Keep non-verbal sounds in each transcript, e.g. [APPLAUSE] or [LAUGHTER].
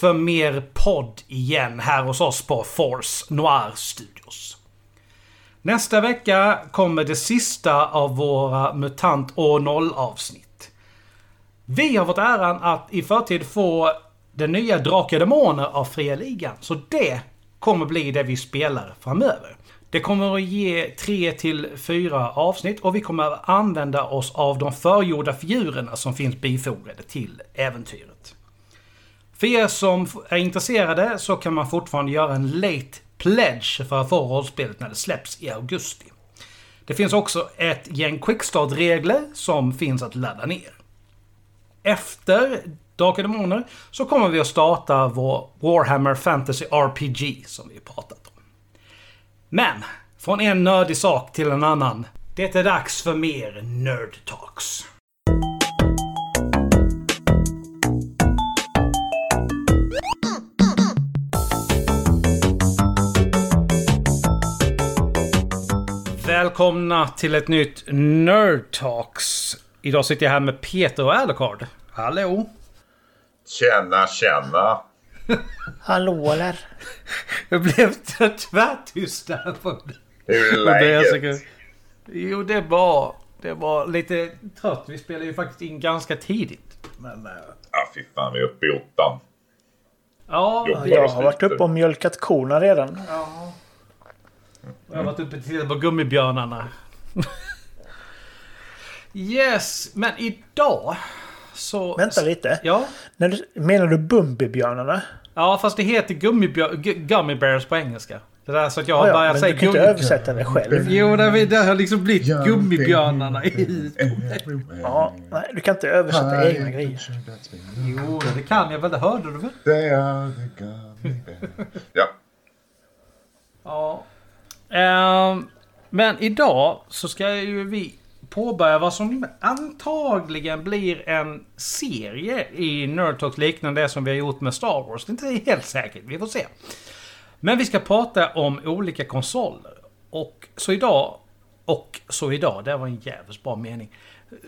för mer podd igen här hos oss på Force Noir Studios. Nästa vecka kommer det sista av våra MUTANT år 0 avsnitt. Vi har fått äran att i förtid få den nya Drakar Demoner av Fria Ligan. Så det kommer bli det vi spelar framöver. Det kommer att ge 3 till 4 avsnitt och vi kommer att använda oss av de förgjorda figurerna som finns bifogade till äventyret. För er som är intresserade så kan man fortfarande göra en late pledge för att få rollspelet när det släpps i augusti. Det finns också ett gäng quickstart-regler som finns att ladda ner. Efter Drakar Demoner så kommer vi att starta vår Warhammer Fantasy RPG som vi pratat om. Men, från en nördig sak till en annan. Det är dags för mer Nerd Talks. Välkomna till ett nytt Nerd Talks. Idag sitter jag här med Peter och Alucard. Hallå! Tjena, tjena! Hallå eller? Jag blev tvärtyst där. På Hur är läget? Jo, det var, det var lite trött. Vi spelade ju faktiskt in ganska tidigt. Men, äh, Ja, fy fan, vi är uppe i ottan. ja. Jag har varit uppe och mjölkat korna redan. ja. Jag har varit uppe och tittat på gummibjörnarna. yes, men idag så... Vänta lite. Ja. När du, menar du Bumbibjörnarna? Ja, fast det heter gummy bears på engelska. Det där så att jag har Ja, ja, börjat men säga du kan inte översätta det själv. Jo, det, har- det har liksom blivit gummibjörnarna i... Ja, nej, du kan inte översätta egna grejer. Jo, det kan jag väl. Det hörde du väl? They are the gummy bears. Ja, Ja. Ehm, men idag så ska ju vi påbörja vad som antagligen blir en serie i Nerdtalk liknande det som vi har gjort med Star Wars. Det är inte helt säkert, vi får se. Men vi ska prata om olika konsoler. Och så idag, och så idag, det var en jävligt bra mening.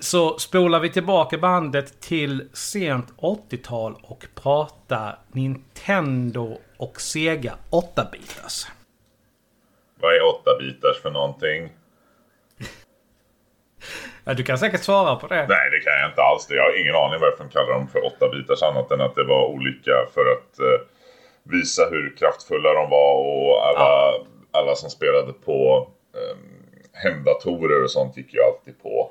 Så spolar vi tillbaka bandet till sent 80-tal och pratar Nintendo och Sega 8-bitars vad är 8-bitars för någonting? Ja, du kan säkert svara på det. Nej, det kan jag inte alls. Jag har ingen aning varför de kallar dem för 8-bitars annat än att det var olika för att eh, visa hur kraftfulla de var och alla, alla som spelade på eh, hemdatorer och sånt gick ju alltid på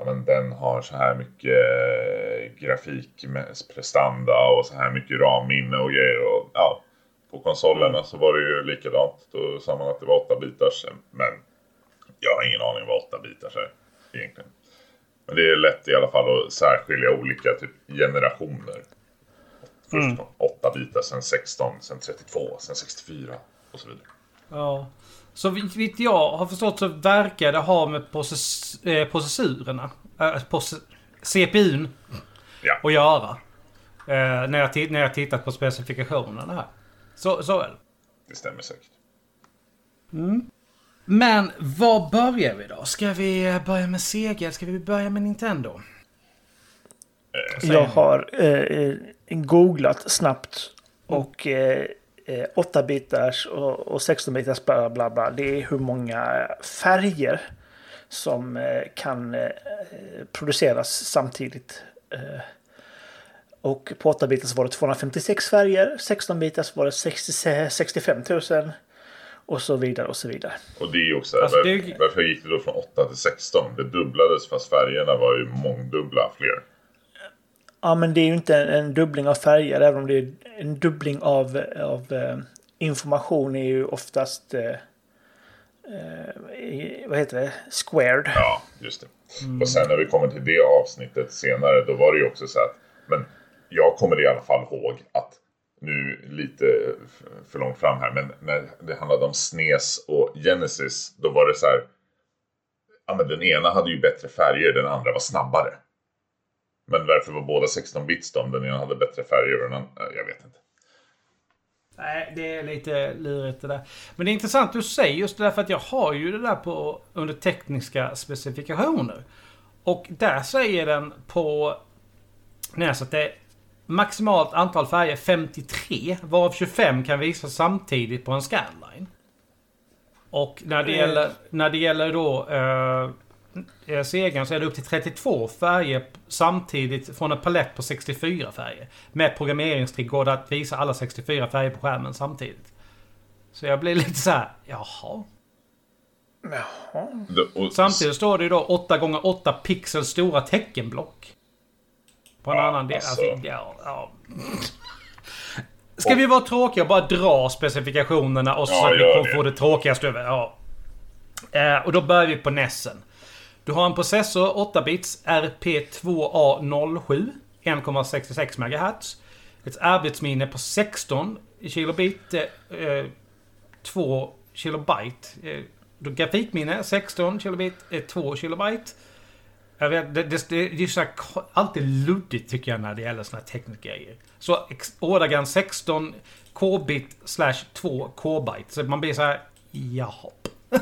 ja, men den har så här mycket eh, grafikprestanda och så här mycket RAM-minne och grejer. Och, ja, på konsolerna så var det ju likadant. Då sa man att det var 8-bitars. Men jag har ingen aning vad 8-bitars är egentligen. Men det är lätt i alla fall att särskilja olika typ, generationer. Först 8 bitar, sen 16, sen 32, sen 64 och så vidare. Ja. Så vitt jag har förstått så verkar det ha med process, eh, processurerna, äh, proce- CPUn, Ja, att göra. Eh, när, jag när jag tittat på specifikationerna här. Så, så är det. det stämmer säkert. Men var börjar vi då? Ska vi eh, börja med Sega ska vi börja med Nintendo? Säger Jag har eh, googlat snabbt och eh, eh, 8-bitars och, och 16-bitars bla bla bla. Det är hur många färger som eh, kan eh, produceras samtidigt. Eh, och på 8-bitars var det 256 färger, 16-bitars var det 60, 65 000 och så vidare och så vidare. Och det är ju också, Alltså, var, det- varför gick det då från 8 till 16? Det dubblades fast färgerna var ju mångdubbla fler. Ja, men det är ju inte en, en dubbling av färger, även om det är en dubbling av, av eh, information är ju oftast, eh, eh, vad heter det, squared. Ja, just det. Och sen när vi kommer till det avsnittet senare, då var det ju också så att, men jag kommer i alla fall ihåg att nu lite för långt fram här, men när det handlade om SNES och Genesis, då var det så här, ja men den ena hade ju bättre färger, den andra var snabbare. Men varför var båda 16 bits då? om Den ena hade bättre färger och den andra, jag vet inte. Nej, det är lite lurigt det där. Men det är intressant du säger just det där för att jag har ju det där på under tekniska specifikationer. Och där säger den på nätet att det maximalt antal färger 53, varav 25 kan visas samtidigt på en scanline. Och när det Mm. gäller, när det gäller då eh, eh, Segan så är det upp till 32 färger samtidigt från en palett på 64 färger. Med programmeringstrick går det att visa alla 64 färger på skärmen samtidigt. Så jag blir lite så här, jaha. Jaha. Samtidigt står det ju då 8 gånger 8 pixel stora teckenblock. På en Ja, annan del. Alltså, alltså. ja, ja. Ska vi vara tråkiga och bara dra specifikationerna och så, Ja, så att vi kommer det. få det tråkigaste över? Ja. Eh, och då börjar vi på Nessen. Du har en processor 8-bits RP2A07 1,66 MHz. Ett arbetsminne på 16 kilobit. Eh, eh, 2 kilobyte. Eh, grafikminne 16 kilobit, eh, 2 kilobyte. Jag vet, det, det, det, det är så här, alltid luddigt tycker jag när det gäller såna här tekniska grejer. Så ex- ordagrant 16 k-bit slash 2 k-byte. Så man blir så här, jaha. [LAUGHS]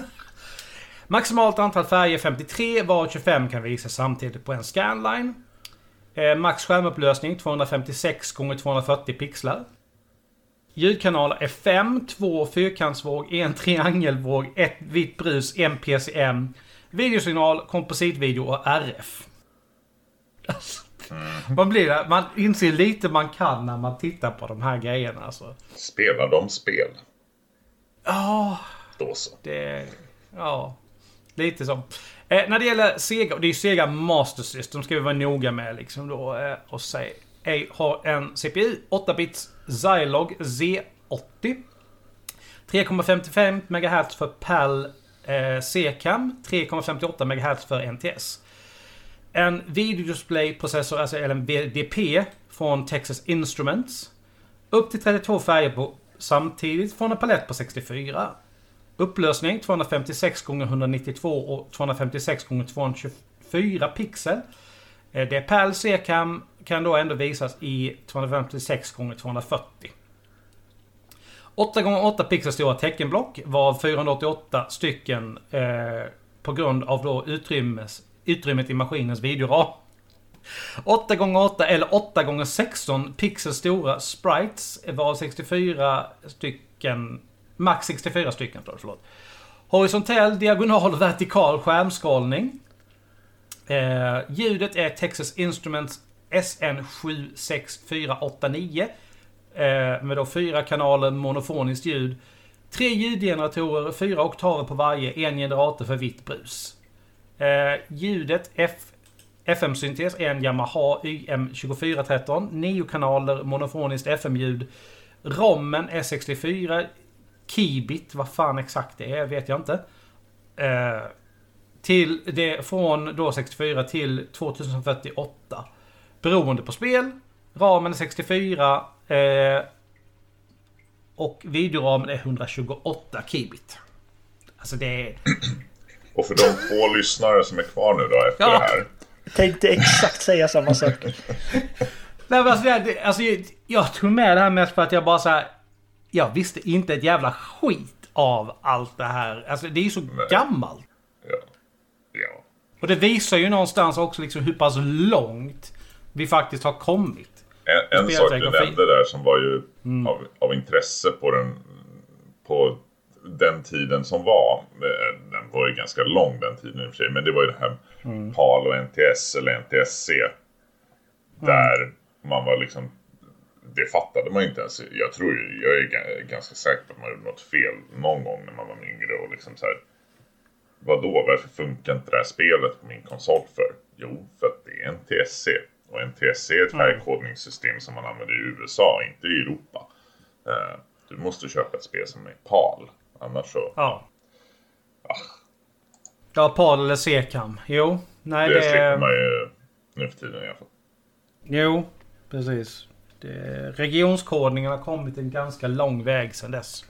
Maximalt antal färger 53, var 25 kan visas samtidigt på en scanline. Eh, max skärmupplösning 256 x 240 pixlar. Ljudkanaler är 5, 2 fyrkantsvåg, 1 triangelvåg, 1 vitt brus, 1 PCM. Videosignal, kompositvideo och RF. Alltså, Man blir. Man inser lite man kan när man tittar på de här grejerna alltså. Spelar de spel? Ja, Då så. det... Ja, lite så. Eh, när det gäller Sega, och det är ju Sega Master System ska vi vara noga med liksom då. Eh, och säga. Har en CPU, 8-bits Zilog Z80. 3,55 MHz för PAL eh, C-cam. 3,58 MHz för NTS. En videodisplayprocessor, alltså eller en VDP från Texas Instruments. Upp till 32 färger på samtidigt från en palett på 64. Upplösning 256 x 192 och 256 x 224 pixel. Eh, Det är PAL C-cam kan då ändå visas i 256 x 240. 8 x 8 pixlar stora teckenblock var 488 stycken eh, på grund av då utrymmes, utrymmet i maskinens videoram. 8 x 8 eller 8 x 16 pixel stora sprites var 64 stycken Max 64 stycken står det, förlåt. Horisontell, diagonal och vertikal skärmskalning. Eh, ljudet är Texas Instruments SN76489. Eh, med då fyra kanaler monofoniskt ljud. Tre ljudgeneratorer, fyra oktaver på varje, en generator för vitt brus. Eh, ljudet FM-syntes är en Yamaha YM2413. Nio kanaler monofoniskt FM-ljud. Rommen är e 64. Kibit, vad fan exakt det är vet jag inte. Eh, till det, från då 64 till 2048. Beroende på spel. Ramen är 64. Eh, och videoramen är 128 kibit. Alltså det är... Och för de två lyssnare som är kvar nu då efter Ja. det här. Tänkte exakt säga samma sak. Nej, men alltså, det, alltså, jag, jag tog med det här mest för att jag bara så här. Jag visste inte ett jävla skit av allt det här. Alltså det är ju så gammalt. Ja. ja. Och det visar ju någonstans också liksom hur pass långt vi faktiskt har kommit. En, sak du nämnde där som var ju Mm. av, av intresse på den, på den tiden som var. eh, Den var ju ganska lång den tiden i och för sig. Men det var ju det här Mm. PAL och NTS eller NTSC. Där man var liksom det fattade man ju inte ens. Jag tror ju, jag är ga- ganska säker på att man gjorde något fel någon gång när man var yngre och liksom så här. Vadå, varför funkar inte det här spelet på min konsol för? Jo, för att det är NTSC. Och NTSC är ett färgkodningssystem som man använder i USA, inte i Europa. Eh, du måste köpa ett spel som är PAL. Annars så... Ja. Ah. Ja, PAL eller C-cam. Jo. Nej, Det det... slipper man ju nu för tiden i alla fall. Jo, precis. Det, regionskodningen har kommit en ganska lång väg sedan dess.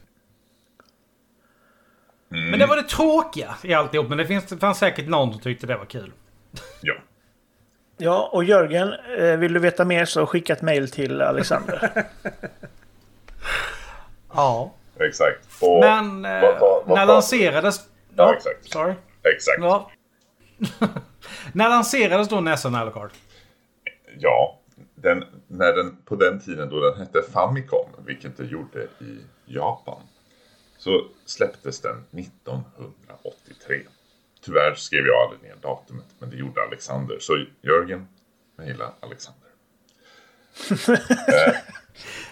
Mm. Men det var det tråkiga i alltihop. Men det, finns, det fanns säkert någon som tyckte det var kul. Ja. Ja, och Jörgen, eh, vill du veta mer så skicka ett mail till Alexander. [LAUGHS] Ja. Exakt. Och Men eh, vad- vad- vad- när lanserades... Ja, exakt. Sorry. Exakt. Ja. [LAUGHS] när lanserades då Nessa Alucard? Ja, den, när den, på den tiden då den hette Famicom, vilket det gjorde i Japan, så släpptes den 1983. Tyvärr skrev jag aldrig ner datumet, men det gjorde Alexander. Så Jörgen, mejla Alexander. [LAUGHS]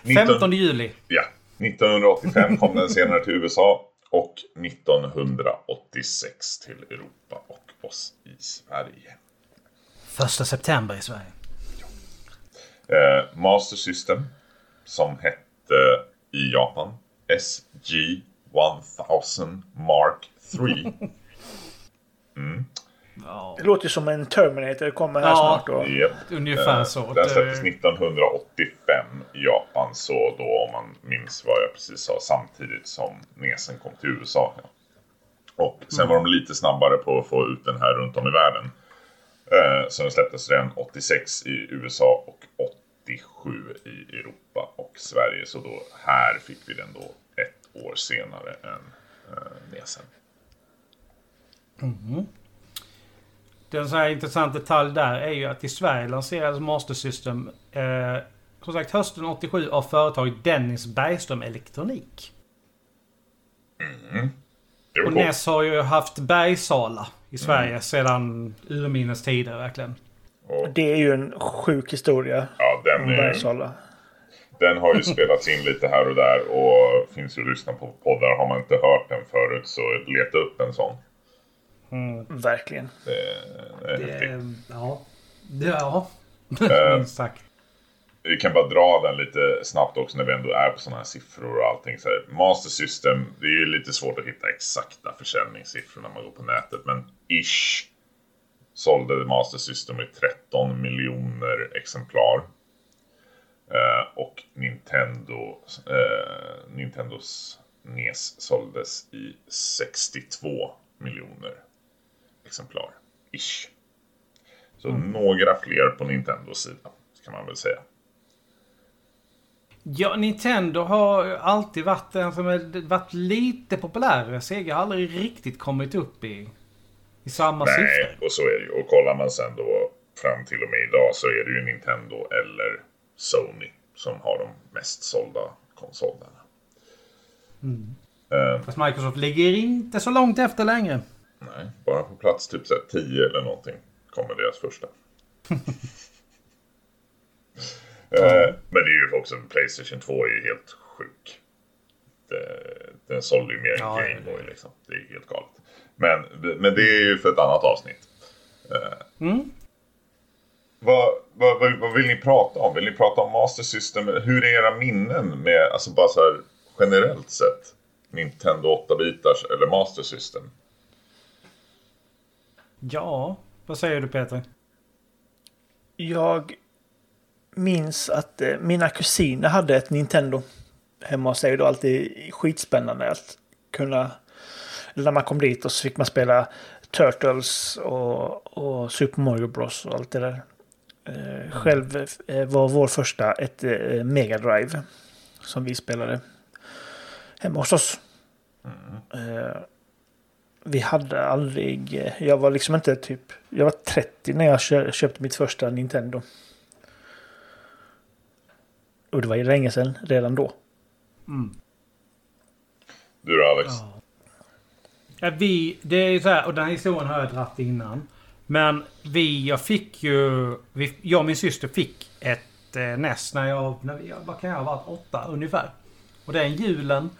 eh, 15 juli. Ja. 1985 kom den senare till USA och 1986 till Europa och oss i Sverige. Första september i Sverige. Eh, Master System som hette i Japan SG 1000 Mark 3. Mm. Det låter som en Terminator kommer här ja, snart. Då. Yep. Ungefär så. Den släpptes 1985 i Japan. Så då om man minns vad jag precis sa samtidigt som Nesen kom till USA. Ja. Och sen mm. var de lite snabbare på att få ut den här runt om i världen. Eh, så den släpptes redan 86 i USA och 87 i Europa och Sverige. Så då här fick vi den då ett år senare än eh, Nesen. Mm. Den så här intressant detalj där är ju att i Sverige lanserades Master System eh, som sagt hösten 87 av företaget Dennis Bergström Elektronik. Mm. Och NES har ju haft bergsala i Sverige mm. sedan urminnes tider verkligen. Och det är ju en sjuk historia. Ja, den är, bergsala. Den har ju spelats in lite här och där och finns ju att lyssna på poddar. Har man inte hört den förut så leta upp en sån. Mm. Verkligen. Det är det, häftigt. Ja. Det, ja. Eh, [LAUGHS] Minst sagt. Vi kan bara dra den lite snabbt också när vi ändå är på sådana här siffror och allting. Så här, Master System, det är ju lite svårt att hitta exakta försäljningssiffror när man går på nätet. Men ish sålde Master System i 13 miljoner exemplar. Eh, och Nintendo, eh, Nintendos NES såldes i 62 miljoner exemplar. Ish. Så mm. några fler på Nintendos sida, kan man väl säga. Ja, Nintendo har alltid varit den som har varit lite populärare. Sega har aldrig riktigt kommit upp i, i samma Nej, siffror. Nej, och så är det ju. Och kollar man sen då fram till och med idag så är det ju Nintendo eller Sony som har de mest sålda konsolerna. Mm. Uh, Fast Microsoft ligger inte så långt efter längre. Nej, bara på plats typ 10 eller någonting kommer deras första. [LAUGHS] uh, men det är ju också, Playstation 2 är ju helt sjuk. Det, den sålde ju mer än ja, Gameboy liksom. Det är helt galet. Men, men det är ju för ett annat avsnitt. Uh, mm. Vad, vad, vad, vad, vill ni prata om? Vill ni prata om Master System? Hur är era minnen med, alltså bara så här generellt sett? Nintendo 8-bitars eller Master System? Ja, vad säger du Peter? Jag minns att eh, mina kusiner hade ett Nintendo hemma hos sig. Det var alltid skitspännande att kunna... När man kom dit och så fick man spela Turtles och, och Super Mario Bros och allt det där. Eh, själv eh, var vår första ett eh, Mega Drive som vi spelade hemma hos oss. Mm. Vi hade aldrig... Jag var liksom inte typ... Jag var 30 när jag köpte mitt första Nintendo. Och det var ju länge sedan redan då. Mm. Du då Alex? Ja. ja. vi, det är ju så här, och den här historien har jag dragit innan. Men vi, jag fick ju... Vi, jag och min syster fick ett eh, NES när jag... När vi, vad kan jag ha varit? Åtta ungefär. Och den julen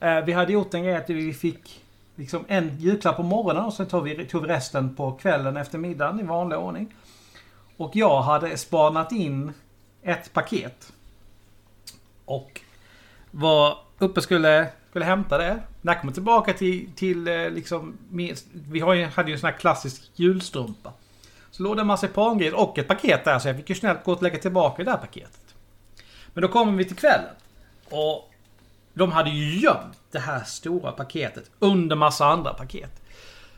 Eh, vi hade gjort en grej att vi fick liksom en julklapp på morgonen och sen tog vi, tog vi resten på kvällen efter middagen i vanlig ordning. Och jag hade spanat in ett paket. Och var uppe skulle, skulle hämta det. När jag kom tillbaka till, till eh, liksom, vi har ju, hade ju en sån här klassisk julstrumpa. Så låg det en marsipangrejer och ett paket där så jag fick ju snällt gå och lägga tillbaka det där paketet. Men då kommer vi till kvällen. Och de hade ju gömt det här stora paketet under massa andra paket.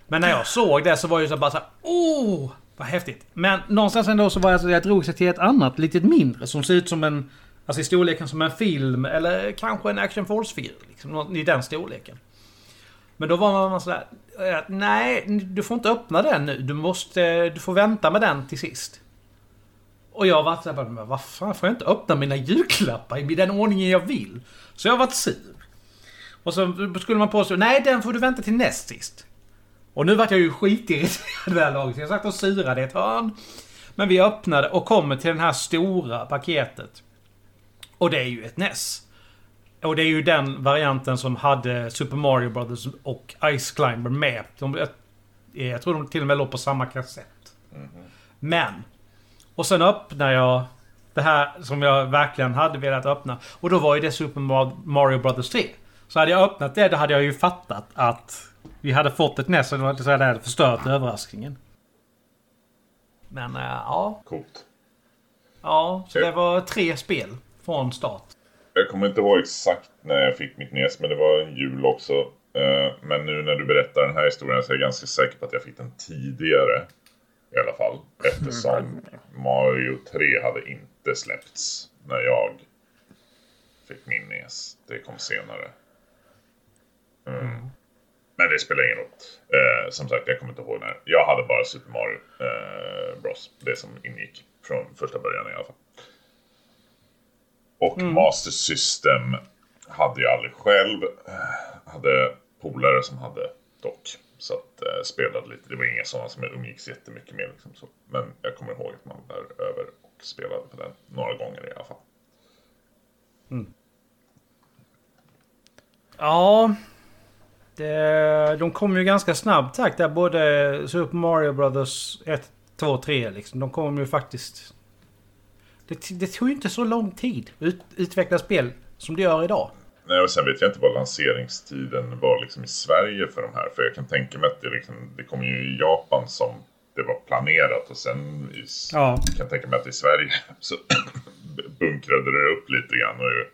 Men när jag såg det så var det så bara så här, Åh! Vad häftigt. Men någonstans ändå så var jag så jag drog sig till ett annat litet mindre som ser ut som en... Alltså i storleken som en film eller kanske en Action Force-figur. Liksom, I den storleken. Men då var man sådär... Eh, Nej, du får inte öppna den nu. Du måste... Du får vänta med den till sist. Och jag har varit såhär, men vad fan får jag inte öppna mina julklappar i den ordningen jag vill? Så jag har varit sur. Och så skulle man påstå, nej den får du vänta till näst sist. Och nu vart jag ju skitirriterad det här laget. Så jag satt och surade i ett hörn. Men vi öppnade och kommer till det här stora paketet. Och det är ju ett NES. Och det är ju den varianten som hade Super Mario Brothers och Ice Climber med. De, jag, jag tror de till och med låg på samma kassett. Men. Och sen öppnar jag det här som jag verkligen hade velat öppna. Och då var ju det Super Mario Brothers 3. Så hade jag öppnat det, då hade jag ju fattat att vi hade fått ett NES och det hade förstört överraskningen. Men äh, ja. Coolt. Ja, så det var tre spel från start. Jag kommer inte ihåg exakt när jag fick mitt NES, men det var en jul också. Eh, men nu när du berättar den här historien så är jag ganska säker på att jag fick den tidigare. I alla fall. Eftersom Mario 3 hade inte släppts när jag fick min NES. Det kom senare. Mm. Men det spelar ingen roll. Eh, som sagt, jag kommer inte ihåg när. Jag hade bara Super Mario eh, Bros. Det som ingick från första början i alla fall. Och mm. Master System hade jag aldrig själv. Hade polare som hade dock. Så att eh, spelade lite. Det var inga sådana som jag umgicks jättemycket med. Liksom, så. Men jag kommer ihåg att man var över och spelade på den några gånger i alla fall. Mm. Ja, det, de kom ju ganska snabbt takt där. Både Super Mario Brothers 1, 2, 3 liksom. De kom ju faktiskt... Det, det tog ju inte så lång tid att ut, utveckla spel som det gör idag. Nej, och sen vet jag inte vad lanseringstiden var liksom i Sverige för de här. För jag kan tänka mig att det, liksom, det kom ju i Japan som det var planerat och sen i, ja. jag kan tänka mig att i Sverige [LAUGHS] så bunkrade det upp lite grann och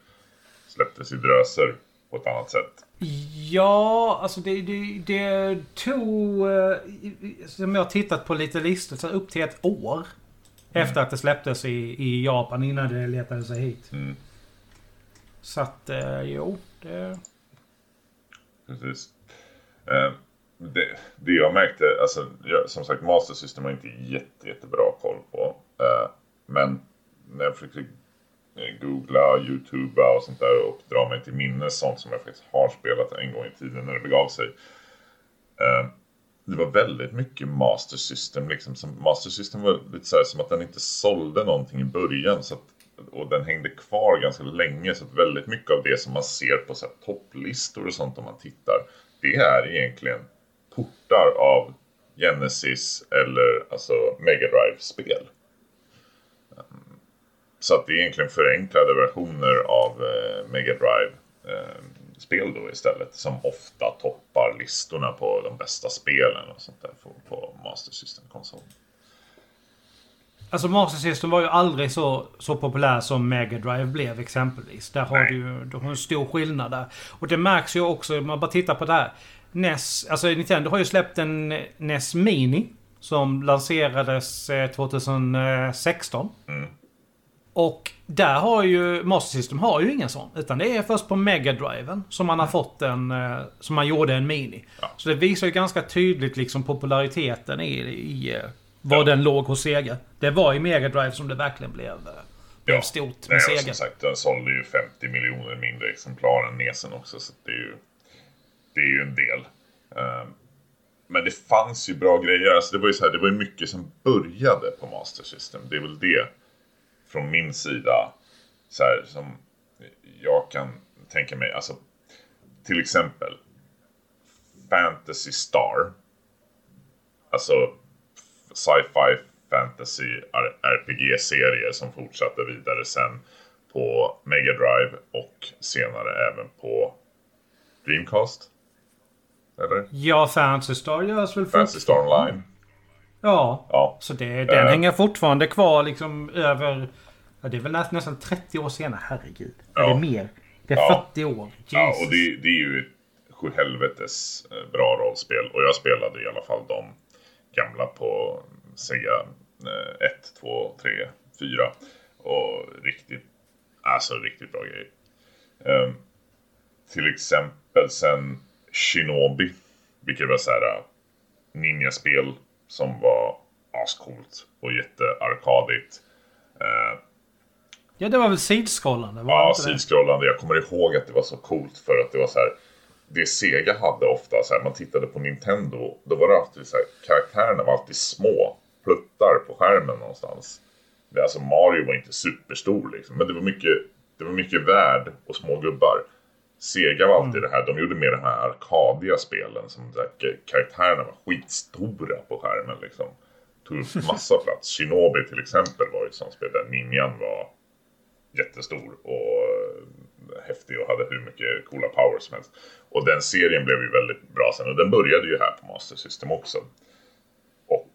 släpptes i dröser på ett annat sätt. Ja, alltså det, det, det tog... Eh, som jag har tittat på lite listor, så upp till ett år. Mm. Efter att det släpptes i, i Japan innan det letade sig hit. Mm. Så att, eh, jo. Det... Precis. Eh, det, det jag märkte, alltså jag, som sagt Master System har inte jätte, jättebra koll på. Eh, men när jag försökte eh, googla, youtuba och sånt där och dra mig till minnes sånt som jag faktiskt har spelat en gång i tiden när det begav sig. Eh, det var väldigt mycket Master System liksom. Master System var lite så som att den inte sålde någonting i början. Så att, och den hängde kvar ganska länge. Så att väldigt mycket av det som man ser på så här, topplistor och sånt om man tittar. Det är egentligen portar av Genesis eller alltså Mega Drive-spel. Så att det är egentligen förenklade versioner av eh, Mega drive spel då istället. Som ofta toppar listorna på de bästa spelen och sånt där på, på Master System-konsolen. Alltså Master System var ju aldrig så, så populär som Mega Drive blev exempelvis. Där har du ju du har en stor skillnad där. Och det märks ju också om man bara tittar på det här. NES, alltså Nintendo har ju släppt en NES Mini. Som lanserades 2016. Eh, mm. Och där har ju Master System har ju ingen sån. Utan det är först på Mega Driven som man har fått en... Eh, som man gjorde en Mini. Ja. Så det visar ju ganska tydligt liksom populariteten i, i eh, var ja. den låg hos Sega. Det var i Mega Drive som det verkligen blev, eh, blev ja. stort med Nej, Sega. Som sagt, den sålde ju 50 miljoner mindre exemplar än Nesen också. Så det är ju, det är ju en del. Um, men det fanns ju bra grejer. Alltså det var ju så här, det var ju mycket som började på Master System. Det är väl det från min sida så här, som jag kan tänka mig. Alltså, till exempel Fantasy Star. Alltså sci-fi fantasy RPG-serie som fortsatte vidare sen på Mega Drive och senare även på Dreamcast. Eller? Ja, Fantasy Star görs väl Fantasy Star Online. Ja, ja. så det, den uh, hänger fortfarande kvar liksom över... Ja, det är väl nästan 30 år senare. Herregud. Ja. Det mer? Det är ja. 40 år. Jesus. Ja, och det, det är ju ett sjuhelvetes eh, bra rollspel. Och jag spelade i alla fall de gamla på Sega 1, 2, 3, 4. Och riktigt, alltså riktigt bra grejer. Um, till exempel sen Shinobi. Vilket var så här eh, ninjaspel som var ascoolt och jättearkadigt. Eh, Ja, det var väl sidskrollande? Var Ja, sidskrollande. Jag kommer ihåg att det var så coolt för att det var så här. Det Sega hade ofta, så här, man tittade på Nintendo, då var det alltid så här, karaktärerna var alltid små pluttar på skärmen någonstans. Det, alltså Mario var inte superstor liksom, men det var mycket, det var mycket värld och små gubbar. Sega var alltid det här, de gjorde mer de här arkadiga spelen som så här, karaktärerna var skitstora på skärmen liksom. Tog upp [LAUGHS] massa plats. Shinobi till exempel var ju ett sånt spel där ninjan var jättestor och eh, häftig och hade hur mycket coola powers som helst. Och den serien blev ju väldigt bra sen och den började ju här på Master System också. Och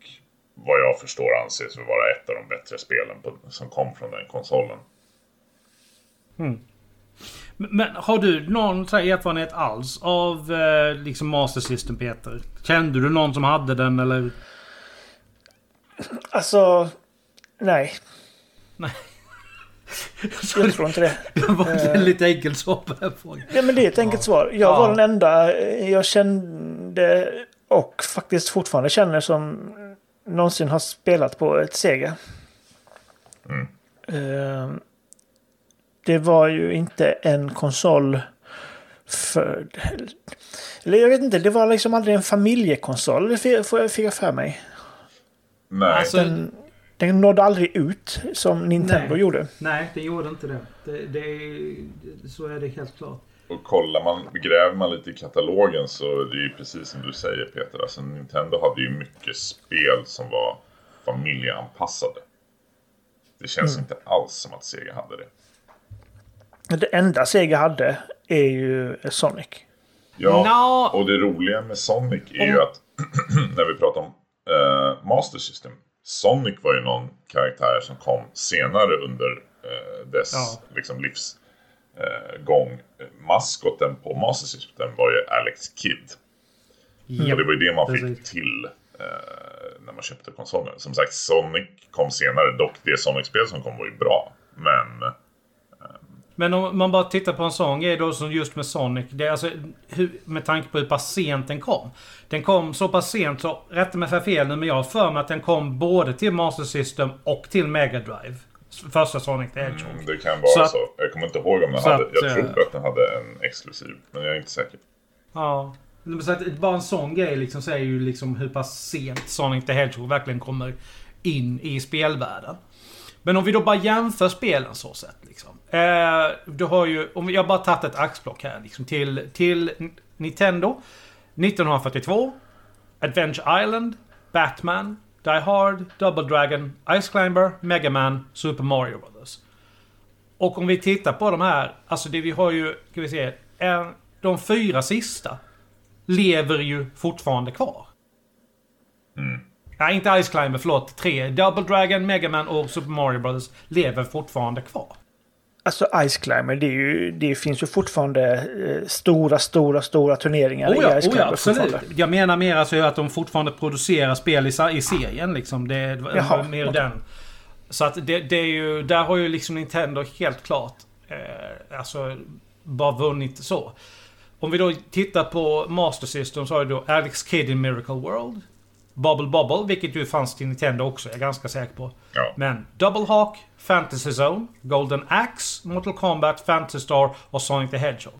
vad jag förstår anses vara ett av de bättre spelen på, som kom från den konsolen. Men men har du någon så här erfarenhet alls av eh, liksom Master System, Peter? Kände du någon som hade den eller? Alltså, nej. Nej. Jag tror inte det. Det var ett lite enkelt svar på den frågan. Nej, men det är ett enkelt svar. Jag Ja. var den enda eh, jag kände och faktiskt fortfarande känner som någonsin har spelat på ett Sega. Eh, Det var ju inte en konsol för... Eller jag vet inte, det var liksom aldrig en familjekonsol. Det fick jag för mig. Nej, Alltså, Den, den nådde aldrig ut som Nintendo Nej. gjorde. Nej, det gjorde inte det. det, det så är det helt klart. och kollar man, gräver man lite i katalogen så är det ju precis som du säger Peter. Alltså Nintendo hade ju mycket spel som var familjeanpassade. Det känns inte alls som att Sega hade det. Det enda Sega hade är ju Sonic. Ja, Nå. och det roliga med Sonic är ju att [CLEARS THROAT] när vi pratar om eh, Master System. Sonic var ju någon karaktär som kom senare under eh, dess Ja. liksom, livsgång. Eh. Maskoten på Master System var ju Alex Kidd. Japp. Och det var ju det man fick precis. till eh, när man köpte konsolen. Som sagt, Sonic kom senare. Dock det Sonic-spel som kom var ju bra. Men Men om man bara tittar på en sån grej då som just med Sonic. Det är alltså, hur, med tanke på hur pass sent den kom. Den kom så pass sent så, rätta mig för fel nu, men jag har för mig att den kom både till Master System och till Mega Drive. Första Sonic the Hedgehog. mm, det kan Så vara att- så. Jag kommer inte ihåg om den så hade. att, Jag eh, tror att den hade en exklusiv. Men jag är inte säker. Ja. Så att bara en sån grej liksom säger ju liksom hur pass sent Sonic the Hedgehog verkligen kommer in i spelvärlden. Men om vi då bara jämför spelen så sett liksom. Eh, du har ju, om jag bara tagit ett axplock här liksom till, till Nintendo. 1942. Adventure Island. Batman. Die Hard. Double Dragon. Ice Climber. Mega Man. Super Mario Brothers. Och om vi tittar på de här, alltså det vi har ju, ska vi se, en, de fyra sista lever ju fortfarande kvar. Mm. Nej, inte Ice Climber, förlåt. Tre. Double Dragon, Mega Man och Super Mario Brothers lever fortfarande kvar. Alltså Ice Climber, det, ju, det finns ju fortfarande eh, stora, stora, stora turneringar Oh ja, i Ice oh ja, Climber absolut. Jag menar mer alltså att de fortfarande producerar spel i, i serien liksom. Det Jaha, mer okej. den. Så att det, det är ju, där har ju liksom Nintendo helt klart eh, alltså bara vunnit så. Om vi då tittar på Master System så har du då Alex Kidd in Miracle World. Bubble Bobble, vilket ju fanns till Nintendo också, är jag ganska säker på. Ja. Men Double Hawk, Fantasy Zone, Golden Axe, Mortal Kombat, Fantasy Star och Sonic the Hedgehog.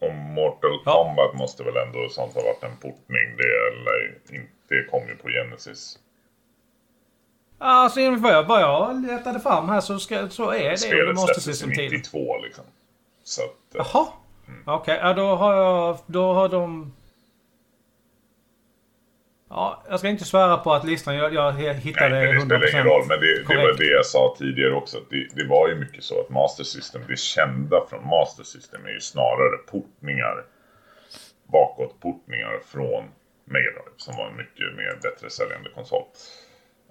Och Mortal Ja. Kombat måste väl ändå sånt ha varit en portning. Det, eller, inte, det kom ju på Genesis. Alltså enligt vad jag, vad jag letade fram här så, ska, så är det Spelet släpptes System i tid. 92 liksom. Så att, eh, Jaha. Okej, ja, då har jag... Då har de... Ja, jag ska inte svära på att listan jag, jag hittade Nej, det 100% spelar ingen roll. Men det, det var det jag sa tidigare också. Det, det var ju mycket så att Master System, det kända från Master System är ju snarare portningar. Bakåt portningar från Mega Drive. Som var en mycket mer bättre säljande konsol.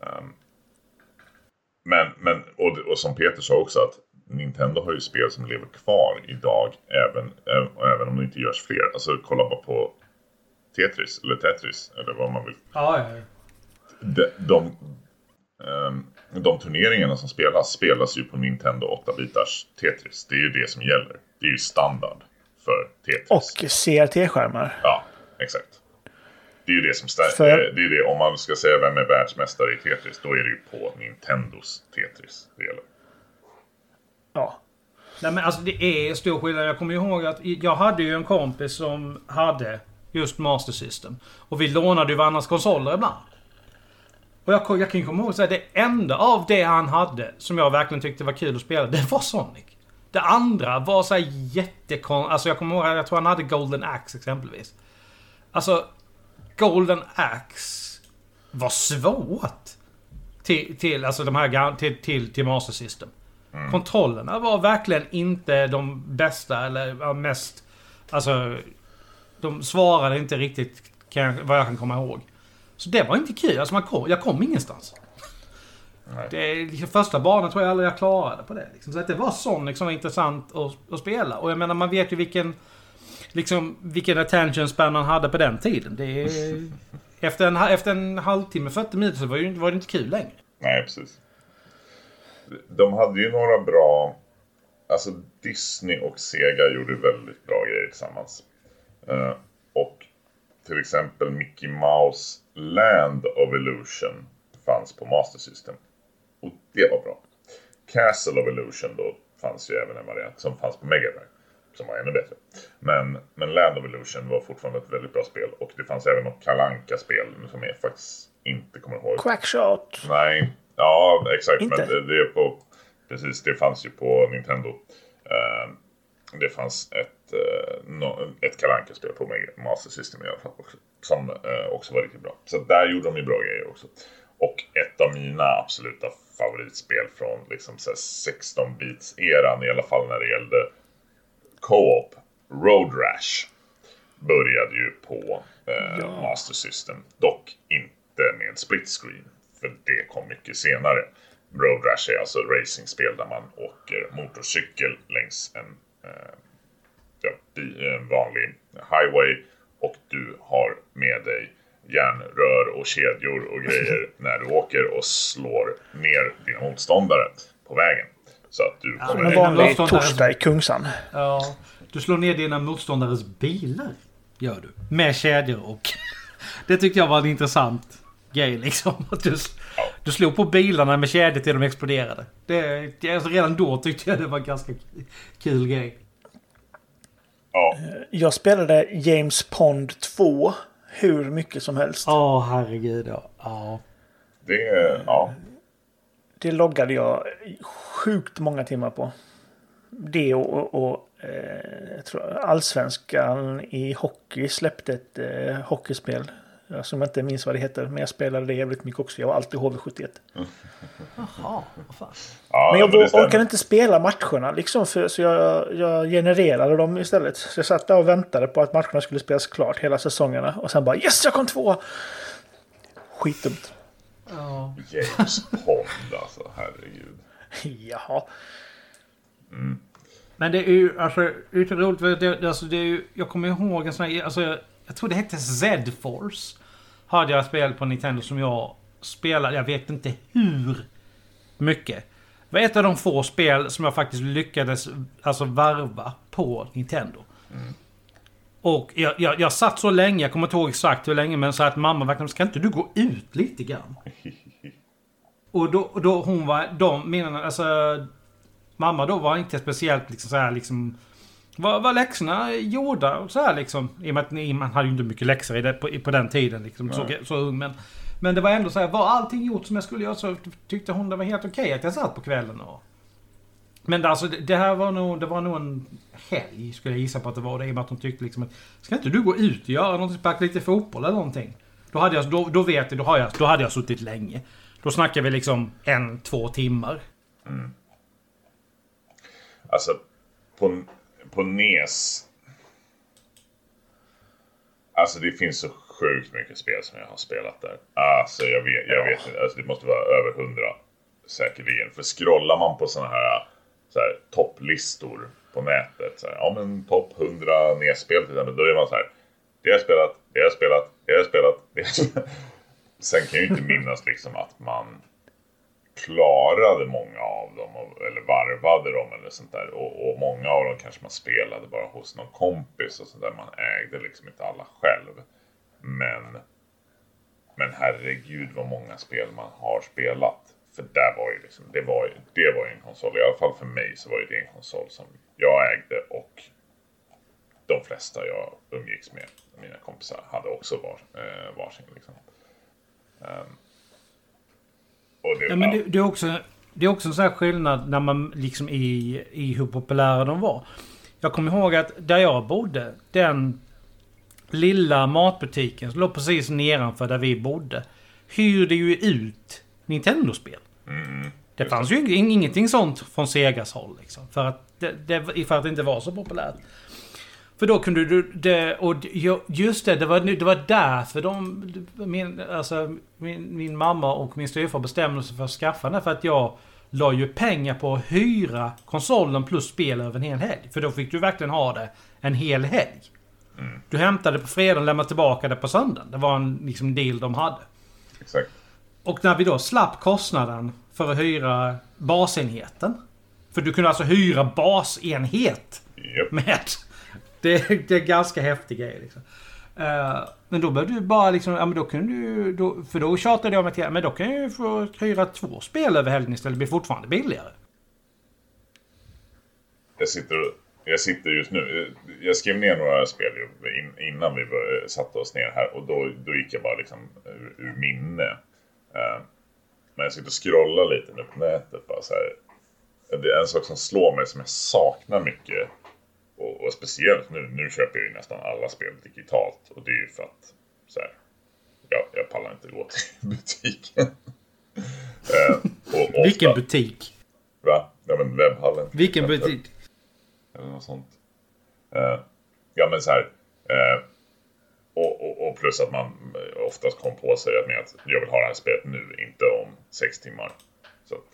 Ehm, men, men och, och som Peter sa också att Nintendo har ju spel som lever kvar idag. Även, även, även om det inte görs fler. Alltså kolla bara på Tetris. Eller Tetris. Eller vad man vill Ja, ja, ja. de, de, ehm, de turneringarna som spelas, spelas ju på Nintendo 8-bitars Tetris. Det är ju det som gäller. Det är ju standard för Tetris. Och CRT-skärmar. Ja, exakt. Det är ju det som stärker. För- Det är det, om man ska säga vem är världsmästare i Tetris, då är det ju på Nintendos Tetris det gäller. Ja. Nej men alltså det är stor skillnad. Jag kommer ihåg att jag hade ju en kompis som hade just Master System. Och vi lånade ju varandras konsoler ibland. Och jag, jag kan ju komma ihåg att det enda av det han hade som jag verkligen tyckte var kul att spela, det var Sonic. Det andra var så här jättekon... Alltså jag kommer ihåg att jag tror han hade Golden Axe exempelvis. Alltså, Golden Axe var svårt. Till, till, alltså de här, till, till, till Master System. Kontrollerna var verkligen inte de bästa eller mest... Alltså... De svarade inte riktigt kan jag, vad jag kan komma ihåg. Så det var inte kul. Alltså man kom, jag kom ingenstans. Nej. Det liksom första banan tror jag aldrig jag klarade på det. Liksom. Så att det var Sonic som var intressant att, att spela. Och jag menar man vet ju vilken... Liksom vilken attention span han hade på den tiden. Det [LAUGHS] efter, en, efter en halvtimme, 40 minuter så var det, ju- var det inte kul längre. Nej, precis. De hade ju några bra... Alltså Disney och Sega gjorde väldigt bra grejer tillsammans. Eh, och till exempel Mickey Mouse Land of Illusion fanns på Master System. Och det var bra. Castle of Illusion då fanns ju även en variant som fanns på Mega Drive. Som var ännu bättre. Men, men Land of Illusion var fortfarande ett väldigt bra spel. Och det fanns även något kalanka spel som jag faktiskt inte kommer ihåg. Quackshot. Nej, ja exakt. Inte? Men det, det är på... Precis, det fanns ju på Nintendo. Eh, det fanns ett, no, ett Kalle spel på Master System i alla fall. Också, som eh, också var riktigt bra. Så där gjorde de ju bra grejer också. Och ett av mina absoluta favoritspel från liksom så här 16-bits-eran, i alla fall när det gällde Co-op, Road Rash, började ju på eh, Ja. Master System. Dock inte med split screen, för det kom mycket senare. Road Rash är alltså racingspel där man åker motorcykel längs en, eh, en vanlig highway och du har med dig järnrör och kedjor och grejer [LAUGHS] när du åker och slår ner dina motståndare på vägen. Så att du Som kommer... en men- vanlig torsdag i Kungsan. Ja. Du slår ner dina motståndares bilar. Gör du. Med kedjor och... [LAUGHS] Det tyckte jag var en intressant grej liksom. Att du, du slog på bilarna med kedjor till de exploderade. Det, alltså redan då tyckte jag det var en ganska kul grej. Ja, Jag spelade James Pond 2 hur mycket som helst. Åh herregud ja. ja. det är... Ja. Det loggade jag sjukt många timmar på. Det och, och, och eh, jag tror Allsvenskan i hockey släppte ett eh, hockeyspel. Som jag inte minns vad det heter. Men jag spelade det jävligt mycket också. Jag var alltid HV71. Jaha, vad fan. ja Men jag stämmer. orkade inte spela matcherna liksom. För, så jag, jag genererade dem istället. Så jag satt där och väntade på att matcherna skulle spelas klart hela säsongerna. Och sen bara yes, jag kom två! Skitdumt. Ja. James Pond alltså, herregud. Jaha. Men det är ju alltså, det är lite roligt. för Det, alltså, det är ju, jag kommer ihåg en sån här, alltså, jag, tror det hette Z-Force. Hade jag spel på Nintendo som jag spelade, jag vet inte hur mycket. Det var ett av de få spel som jag faktiskt lyckades alltså, varva på Nintendo. Och jag, jag, jag satt så länge, jag kommer inte ihåg exakt hur länge, men så att mamma verkligen, ska inte du gå ut lite grann? [LAUGHS] Och då, då hon var, de, mina, alltså Mamma då var inte speciellt liksom så här liksom... Var, var läxorna gjorda och så här liksom? I och med att ni, man hade ju inte mycket läxor i det, på, på den tiden liksom. Så, så ung men... Men det var ändå så här, var allting gjort som jag skulle göra så tyckte hon det var helt okej att jag satt på kvällen och... Men det, alltså det, här var nog, det var nog en helg skulle jag gissa på att det var det. I och med att hon tyckte liksom att... Ska inte du gå ut och göra någonting? Sparka lite fotboll eller någonting? Då hade jag, då, då vet jag, då, har jag, då hade jag suttit länge. Då snackar vi liksom en, två timmar. Alltså, på, på NES... Alltså det finns så sjukt mycket spel som jag har spelat där. Alltså jag vet, jag vet inte, alltså det måste vara över hundra säkerligen. För scrollar man på såna här, så här topplistor på nätet. Så här, ja men topp 100 NES-spel till exempel. Då är man så här. Det har jag spelat, det har jag spelat, det har jag spelat. Det har jag spelat. [LAUGHS] Sen kan jag ju inte minnas liksom att man klarade många av dem eller varvade dem eller sånt där. Och, och många av dem kanske man spelade bara hos någon kompis och sånt där. Man ägde liksom inte alla själv. Men Men herregud vad många spel man har spelat. För där var ju liksom, det var ju, det var ju en konsol, i alla fall för mig så var ju det en konsol som jag ägde och de flesta jag umgicks med, mina kompisar, hade också var, eh, varsin. Liksom. Um, det, ja, men det, det, är också, det är också en sån här skillnad när man liksom i, i hur populära de var. Jag kommer ihåg att där jag bodde, den lilla matbutiken som låg precis nedanför där vi bodde, hyrde ju ut Nintendo-spel. Mm, det fanns ju ingenting sånt från Segas håll. Liksom, för, att det, det, för att det inte var så populärt. För då kunde du... Det, och just det, det var, det var därför de... Min, alltså, min, min mamma och min styvfar bestämde sig för att skaffa den. För att jag la ju pengar på att hyra konsolen plus spel över en hel helg. För då fick du verkligen ha det en hel helg. Mm. Du hämtade på fredag och lämnade tillbaka det på söndagen. Det var en liksom, deal de hade. Exakt. Och när vi då slapp kostnaden för att hyra basenheten. För du kunde alltså hyra basenhet. Yep. Med det, det är ganska häftig grej liksom. Uh, men då behövde du bara liksom, ja men då kunde du, då, för då tjatade jag mig till, men då kan jag ju få hyra två spel över helgen istället, det blir fortfarande billigare. Jag sitter, jag sitter just nu, jag skrev ner några spel innan vi satte oss ner här och då, då gick jag bara liksom ur, ur minne. Uh, men jag sitter och scrollar lite nu på nätet bara så här. Det är en sak som slår mig som jag saknar mycket och, och, speciellt nu, nu köper jag ju nästan alla spel digitalt. Och det är ju för att så här, jag, jag pallar inte gå [LAUGHS] till butiken. eh, [LAUGHS] ofta, Vilken butik? Va? Ja men webbhallen. Vilken butik? Eller något sånt. Eh, ja men så här. Eh, och, och, och, plus att man oftast kom på sig med att jag vill ha det här spelet nu, inte om sex timmar. Så att,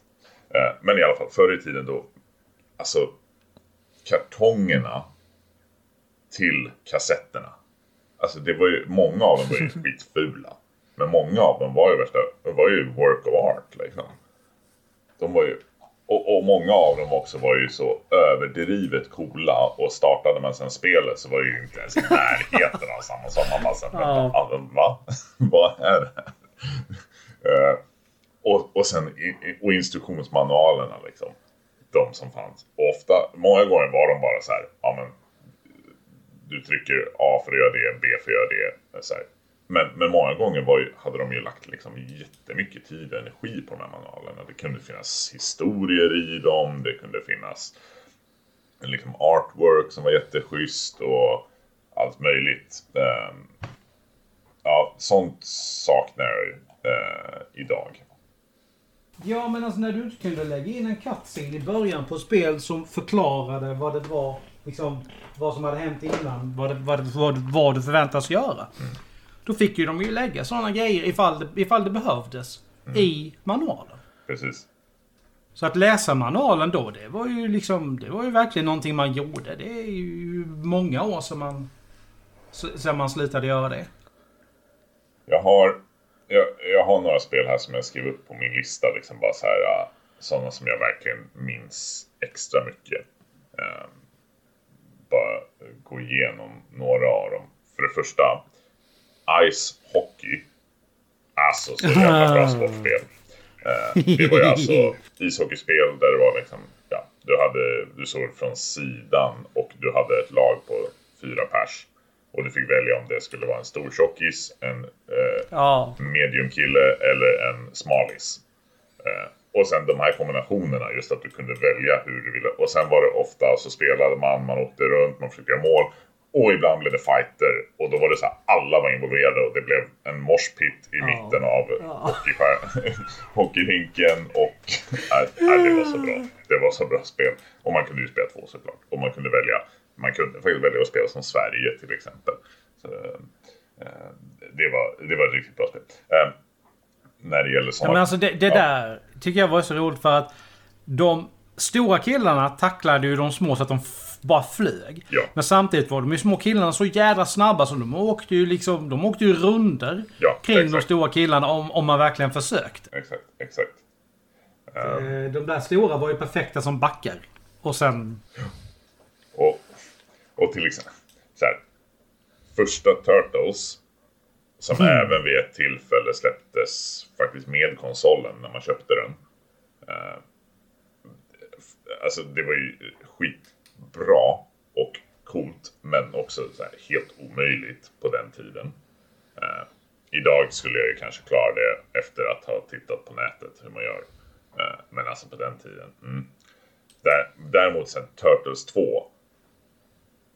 eh, men i alla fall, förr i tiden då, alltså kartongerna till kassetterna. Alltså det var ju, många av dem var ju [LAUGHS] skitfula. Men många av dem var ju värsta, var ju work of art liksom. De var ju, och, och, många av dem också var ju så överdrivet coola och startade man sen spelet så var det ju inte ens i närheten av samma som man bara såhär, [LAUGHS] ja. va? [LAUGHS] Vad är det här? uh, och, och sen och instruktionsmanualerna liksom de som fanns. Och ofta, många gånger var de bara så här, ja men du trycker A för att göra det, B för att göra det. Så här. Men, men många gånger var ju, hade de ju lagt liksom jättemycket tid och energi på de här manualerna. Det kunde finnas historier i dem, det kunde finnas liksom artwork som var jätteschysst och allt möjligt. Ehm, ja, sånt saknar jag eh, idag. Ja, men alltså när du inte kunde lägga in en cutscene i början på spel som förklarade vad det var, liksom vad som hade hänt innan, vad, det, vad, det, vad, vad du förväntas göra. Mm. Då fick ju de ju lägga sådana grejer ifall det, ifall det behövdes mm. i manualen. Precis. Så att läsa manualen då, det var ju liksom, det var ju verkligen någonting man gjorde. Det är ju många år sedan man, sedan man slutade göra det. Jag har jag, jag har några spel här som jag skriver upp på min lista. Liksom bara så här, sådana som jag verkligen minns extra mycket. Um, bara gå igenom några av dem. För det första, Ice Hockey. Alltså så jävla bra [LAUGHS] sportspel. Uh, det var ju alltså ishockeyspel där det var liksom, ja, du, hade, du såg från sidan och du hade ett lag på fyra pers. Och du fick välja om det skulle vara en stor tjockis, en eh, ja. mediumkille eller en smalis. Eh, och sen de här kombinationerna, just att du kunde välja hur du ville. Och sen var det ofta så spelade man, man åkte runt, man försökte göra mål. Och ibland blev det fighter. Och då var det så här, alla var involverade och det blev en morspit i ja. mitten av ja. [LAUGHS] hockeyrinken. Och nej, det var så bra. Det var så bra spel. Och man kunde ju spela två såklart. Och man kunde välja man kunde faktiskt välja att spela som Sverige till exempel. Så, eh, det, var, det var ett riktigt bra spel. Eh, när det gäller sådana... Ja, men alltså det, det ja. där tycker jag var så roligt för att de stora killarna tacklade ju de små så att de bara flög. Ja. Men samtidigt var de ju små killarna så jädra snabba så de åkte ju liksom... De åkte ju runder ja, kring exakt. de stora killarna om, om man verkligen försökte. Exakt, exakt. Um... De där stora var ju perfekta som backar. Och sen... Och och till exempel, så här, första Turtles Som även vid ett tillfälle släpptes faktiskt med konsolen när man köpte den. Uh, alltså det var ju skitbra och coolt men också helt omöjligt på den tiden. Uh, idag skulle jag ju kanske klara det efter att ha tittat på nätet hur man gör. Uh, men alltså på den tiden. Mm. Där, däremot sen Turtles 2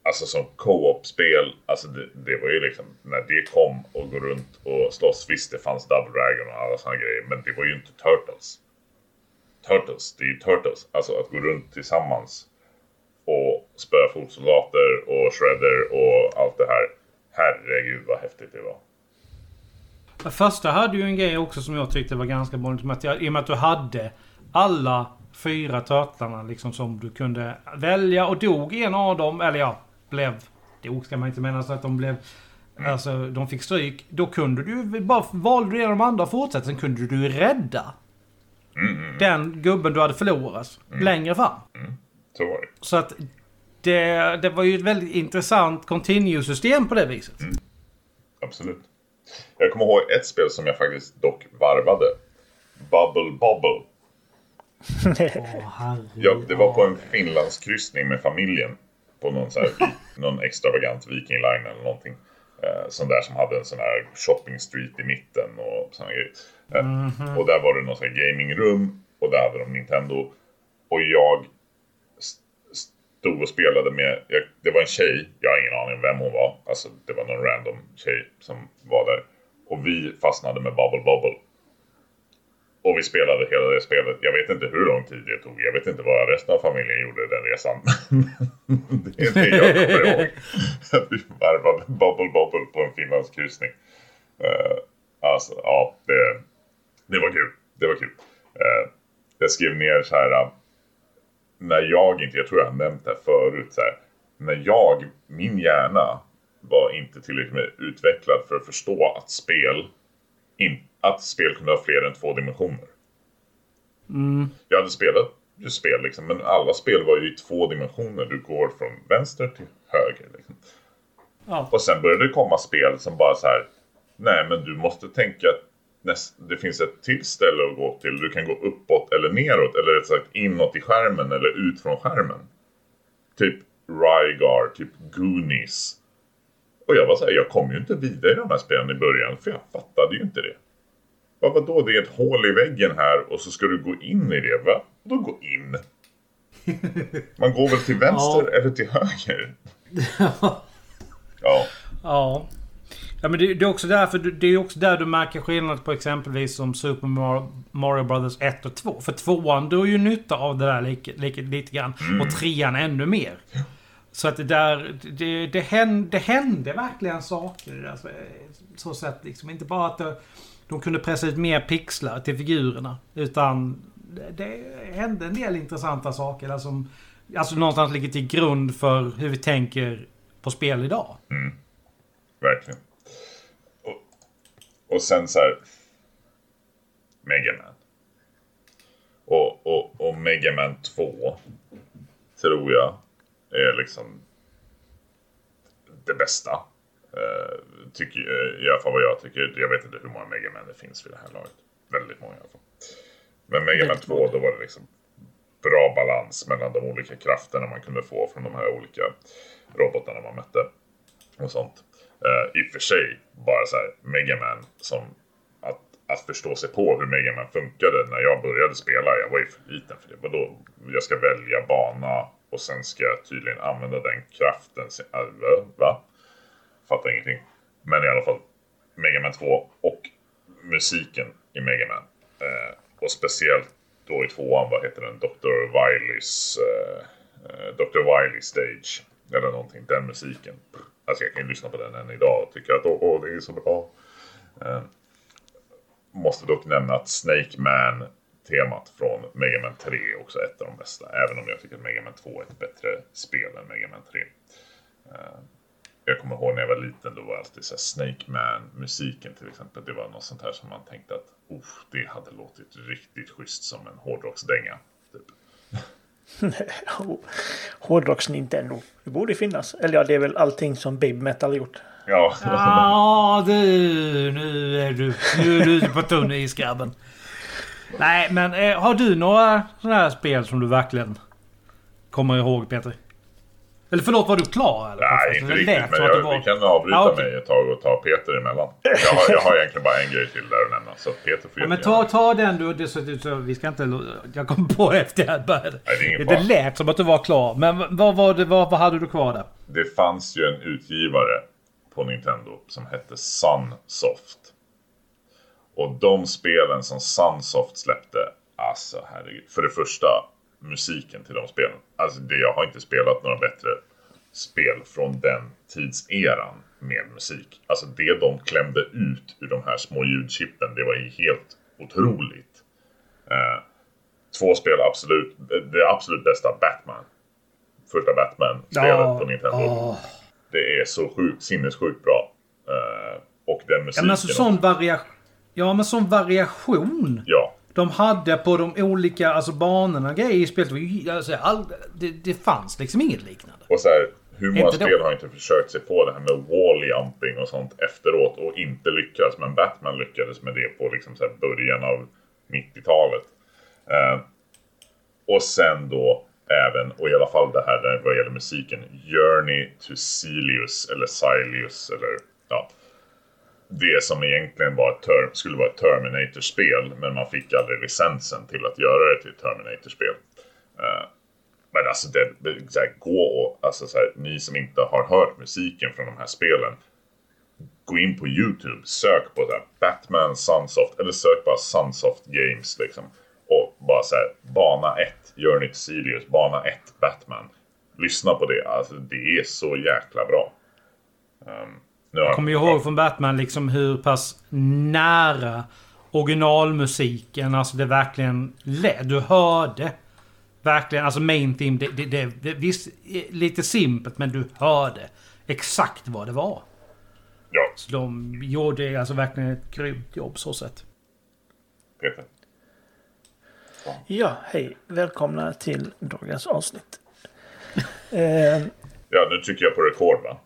Alltså som co-op-spel, alltså det, det, var ju liksom när det kom och gå runt och slåss. Visst, det fanns Double Dragon och alla sådana grejer, men det var ju inte Turtles. Turtles, det är ju Turtles. Alltså att gå runt tillsammans och spöa fotsoldater och shredder och allt det här. Herregud vad häftigt det var. Första hade ju en grej också som jag tyckte var ganska bra. I och med att du hade alla fyra turtlarna liksom som du kunde välja och dog en av dem, eller ja, blev... Dog ska man inte mena så att de blev... Mm. Alltså, de fick stryk. Då kunde du bara... Valde du de andra fortsätta, sen kunde du rädda. Mm. Den gubben du hade förlorat. Mm. Längre fram. Mm. Så var det. Så att... Det, det var ju ett väldigt intressant continue-system på det viset. Mm. Absolut. Jag kommer ihåg ett spel som jag faktiskt dock varvade. Bubble Bobble. [LAUGHS] oh, ja, det var på en Finlandskryssning med familjen på någon, så här, någon extravagant Viking Line eller någonting. Eh, sån där som hade en sån här shopping street i mitten och såna grejer. Eh, mm -hmm. Och där var det någon sån här gamingrum och där hade de Nintendo. Och jag stod och spelade med, jag, det var en tjej, jag har ingen aning om vem hon var. Alltså det var någon random tjej som var där. Och vi fastnade med Bubble Bubble. Och vi spelade hela det spelet. Jag vet inte hur lång tid det tog. Jag vet inte vad resten av familjen gjorde den resan. [LAUGHS] det är det jag kommer ihåg. [LAUGHS] Vi varvade Bubble bubble på en finlandskryssning. Uh, alltså, ja, det, det var kul. Det var kul. Uh, jag skrev ner så här. Uh, när jag inte, jag tror jag har nämnt det här förut. Så här, när jag, min hjärna var inte tillräckligt utvecklad för att förstå att spel inte att spel kunde ha fler än två dimensioner. Mm. Jag hade spelat ju spel liksom, men alla spel var ju i två dimensioner. Du går från vänster till höger. Liksom. Ja. Och sen började det komma spel som bara så här. Nej, men du måste tänka att näst, det finns ett till ställe att gå till. Du kan gå uppåt eller neråt, eller rätt sagt inåt i skärmen eller ut från skärmen. Typ Rygar, typ Goonies. Och jag var såhär, jag kom ju inte vidare i de här spelen i början, för jag fattade ju inte det. Va, vadå, det är ett hål i väggen här och så ska du gå in i det, va? Då gå in? [LAUGHS] Man går väl till vänster ja. eller till höger? [LAUGHS] ja. Ja. Ja. men det, det, är också därför, det är också där du märker skillnad på exempelvis som Super Mario Brothers 1 och 2. För tvåan du har ju nytta av det där lite, lite, lite grann. Mm. Och trean ännu mer. Så att det där, det, det, hände, det hände verkligen saker. Alltså, så sätt liksom. Inte bara att det, de kunde pressa ut mer pixlar till figurerna. Utan det hände en del intressanta saker. Alltså, som alltså någonstans ligger till grund för hur vi tänker på spel idag. Mm. Verkligen. Och, och sen så här. Megaman. Och, och, och Megaman 2 tror jag är liksom det bästa. Uh, tycker, uh, I alla fall vad jag tycker. Jag vet inte hur många Megaman det finns vid det här laget. Väldigt många i alla fall. Men Megaman 2 då var det liksom bra balans mellan de olika krafterna man kunde få från de här olika robotarna man mötte. Och sånt. Uh, I och för sig, bara så här, Megaman som att, att förstå sig på hur Megaman funkade när jag började spela. Jag var ju för liten för det. Vadå? Jag ska välja bana och sen ska jag tydligen använda den kraften. Va? Fattar ingenting. Men i alla fall Mega Man 2 och musiken i Mega Man. Eh, och speciellt då i tvåan, vad heter den? Dr. Wileys eh, eh Dr. Wiley Stage. Eller någonting, den musiken. Alltså jag kan ju lyssna på den än idag och tycka att åh, åh det är så bra. Eh, måste dock nämna att Snake Man temat från Mega Man 3 är också ett av de bästa. Även om jag tycker att Mega Man 2 är ett bättre spel än Mega Man 3. Jag kommer ihåg när jag var liten, då var alltid så Snake Man-musiken till exempel. Det var något sånt här som man tänkte att det hade låtit riktigt schysst som en hårdrocksdänga. Typ. [LAUGHS] Hårdrocks-Nintendo. Det borde finnas. Eller ja, det är väl allting som Baby Metal gjort. Ja. Ja, du. Nu är du, nu är du på tunn is grabben. Nej, men eh, har du några sådana här spel som du verkligen kommer ihåg Peter? Eller förlåt, var du klar? Eller? Nej, inte riktigt. Men att jag, var- vi kan avbryta Ja, okej. mig ett tag och ta Peter emellan. Jag har, jag har egentligen bara en grej till där att nämna. Så att Peter får Ja, men ta, ta den du. Det, så, så, vi ska inte... Jag kom på [LAUGHS] efter jag började. Nej, det är ingen det lät som att du var klar. Men vad, var det, vad, vad hade du kvar där? Det fanns ju en utgivare på Nintendo som hette Sunsoft. Och de spelen som Sunsoft släppte, alltså herregud. För det första, musiken till de spelen. Alltså det, jag har inte spelat några bättre spel från den tidseran med musik. Alltså det de klämde ut ur de här små ljudchippen, det var ju helt otroligt. Eh, två spel absolut, det absolut bästa Batman. Första Batman-spelet på Nintendo. åh. Det är så sjukt, sinnessjukt bra. Eh, och den Ja, musiken. men alltså sån variation. Ja, men sån variation. Ja, De hade på de olika alltså, banorna grejer i spelet. Alltså, all, det, det fanns liksom inget liknande. och så här, hur många Inte då. spel har inte försökt sig på det här med wall jumping och sånt efteråt och inte lyckats. Men Batman lyckades med det på liksom så här början av 90-talet. Eh, och sen då även, och i alla fall det här vad gäller musiken, Journey to Silius eller Silius eller ja. Det som egentligen var ett skulle vara ett Terminator-spel men man fick aldrig licensen till att göra det till ett Terminator-spel. Uh, men alltså det så här, gå och, alltså så här, ni som inte har hört musiken från de här spelen. Gå in på YouTube, sök på så här, Batman Sunsoft, eller sök bara Sunsoft Games liksom. Och bara så här, bana 1, Journey to Sirius, bana 1, Batman. Lyssna på det, alltså det är så jäkla bra. Um, jag kommer ju ihåg från Batman liksom hur pass nära originalmusiken, alltså det verkligen lät. Du hörde verkligen, alltså main theme, det, det, det, det visst lite simpelt men du hörde exakt vad det var. Ja, Så de gjorde alltså verkligen ett grymt jobb så sett. Peter. Ja, hej. Välkomna till dagens avsnitt. [LAUGHS] eh, Ja, nu trycker jag på rekord va?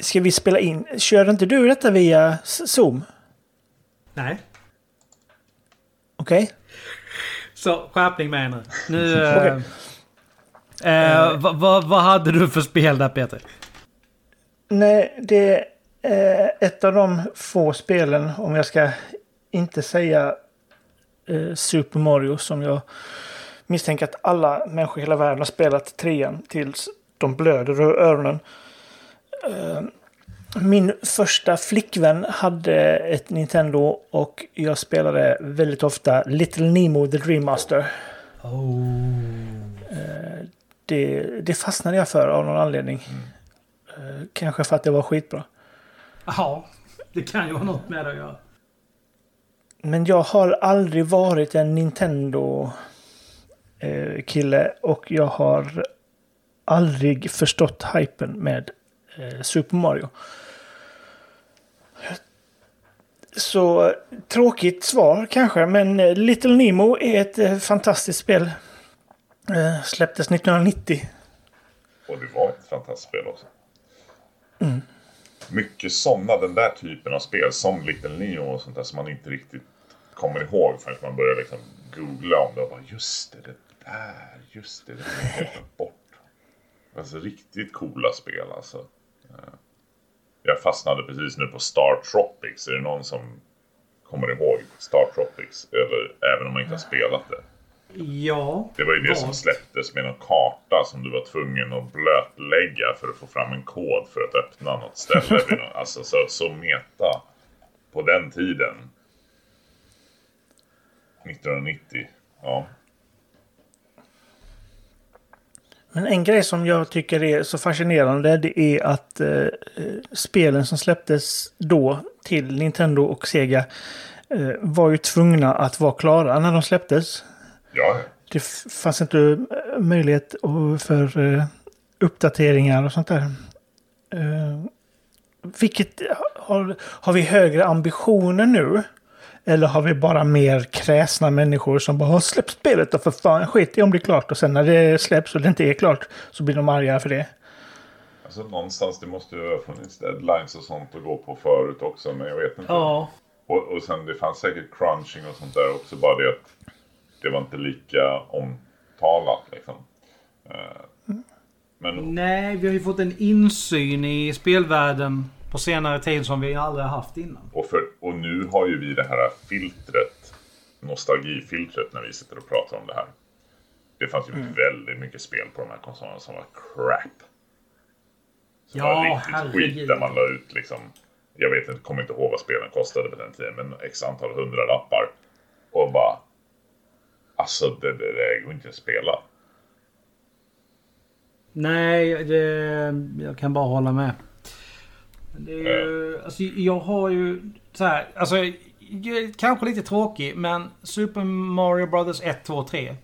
Ska vi spela in? Kör inte du detta via Zoom? Nej. Okej? Så skärpning med er nu. Nu... [LAUGHS] eh, Okej. eh, vad, vad, vad hade du för spel där Peter? Nej, det är ett av de få spelen, om jag ska inte säga eh, Super Mario, som jag misstänker att alla människor i hela världen har spelat trean tills de blöder ur öronen. Eh, min första flickvän hade ett Nintendo och jag spelade väldigt ofta Little Nemo The Dream Master. Det, det fastnade jag för av någon anledning. Eh, Kanske för att det var skitbra. Ja, det kan ju vara något med det att göra. Men jag har aldrig varit en Nintendo-kille och jag har aldrig förstått hypen med eh, Super Mario. Så tråkigt svar kanske, men eh, Little Nemo är ett eh, fantastiskt spel. Eh, Släpptes 1990. Och det var ett fantastiskt spel också. Mycket sådana, den där typen av spel som Little Neo och sånt där som man inte riktigt kommer ihåg förrän man börjar liksom googla om det och bara just det, det där, just det, det har jag [LAUGHS] bort. Alltså riktigt coola spel alltså. Eh, Jag fastnade precis nu på Star Tropics. Är det någon som kommer ihåg Star Tropics? Eller även om man inte har spelat det. Ja. Det var ju det som Vagt. släpptes med någon karta som du var tvungen att blötlägga för att få fram en kod för att öppna något ställe. [LAUGHS] alltså så, så meta på den tiden. 1990. Ja. Men en grej som jag tycker är så fascinerande det är att eh, eh, spelen som släpptes då till Nintendo och Sega eh, var ju tvungna att vara klara när de släpptes. Ja. Det fanns inte eh, möjlighet för eh, uppdateringar och sånt där. Eh, vilket har, har vi högre ambitioner nu Eller har vi bara mer kräsna människor som bara har släppt spelet och för fan skit i om det är klart. Och sen när det släpps och det inte är klart så blir de arga för det. Alltså någonstans, det måste ju ha funnits deadlines och sånt att gå på förut också, men jag vet inte. Ja. Och, och sen det fanns säkert crunching och sånt där också, bara det att det var inte lika omtalat liksom. Eh, Men Nej, vi har ju fått en insyn i spelvärlden på senare tid som vi aldrig har haft innan. Och, för, och nu har ju vi det här filtret, nostalgifiltret när vi sitter och pratar om det här. Det fanns ju väldigt mycket spel på de här konsolerna som var crap. Som Ja, var riktigt herregud. skit där man la ut liksom. Jag vet inte, kommer inte ihåg vad spelen kostade på den tiden, men x antal hundralappar. Och bara... Alltså det, det, det går inte att spela. Nej, det, jag kan bara hålla med. Det är ju, alltså, jag har ju så här, alltså, kanske lite tråkig, men Super Mario Brothers 1, 2, 3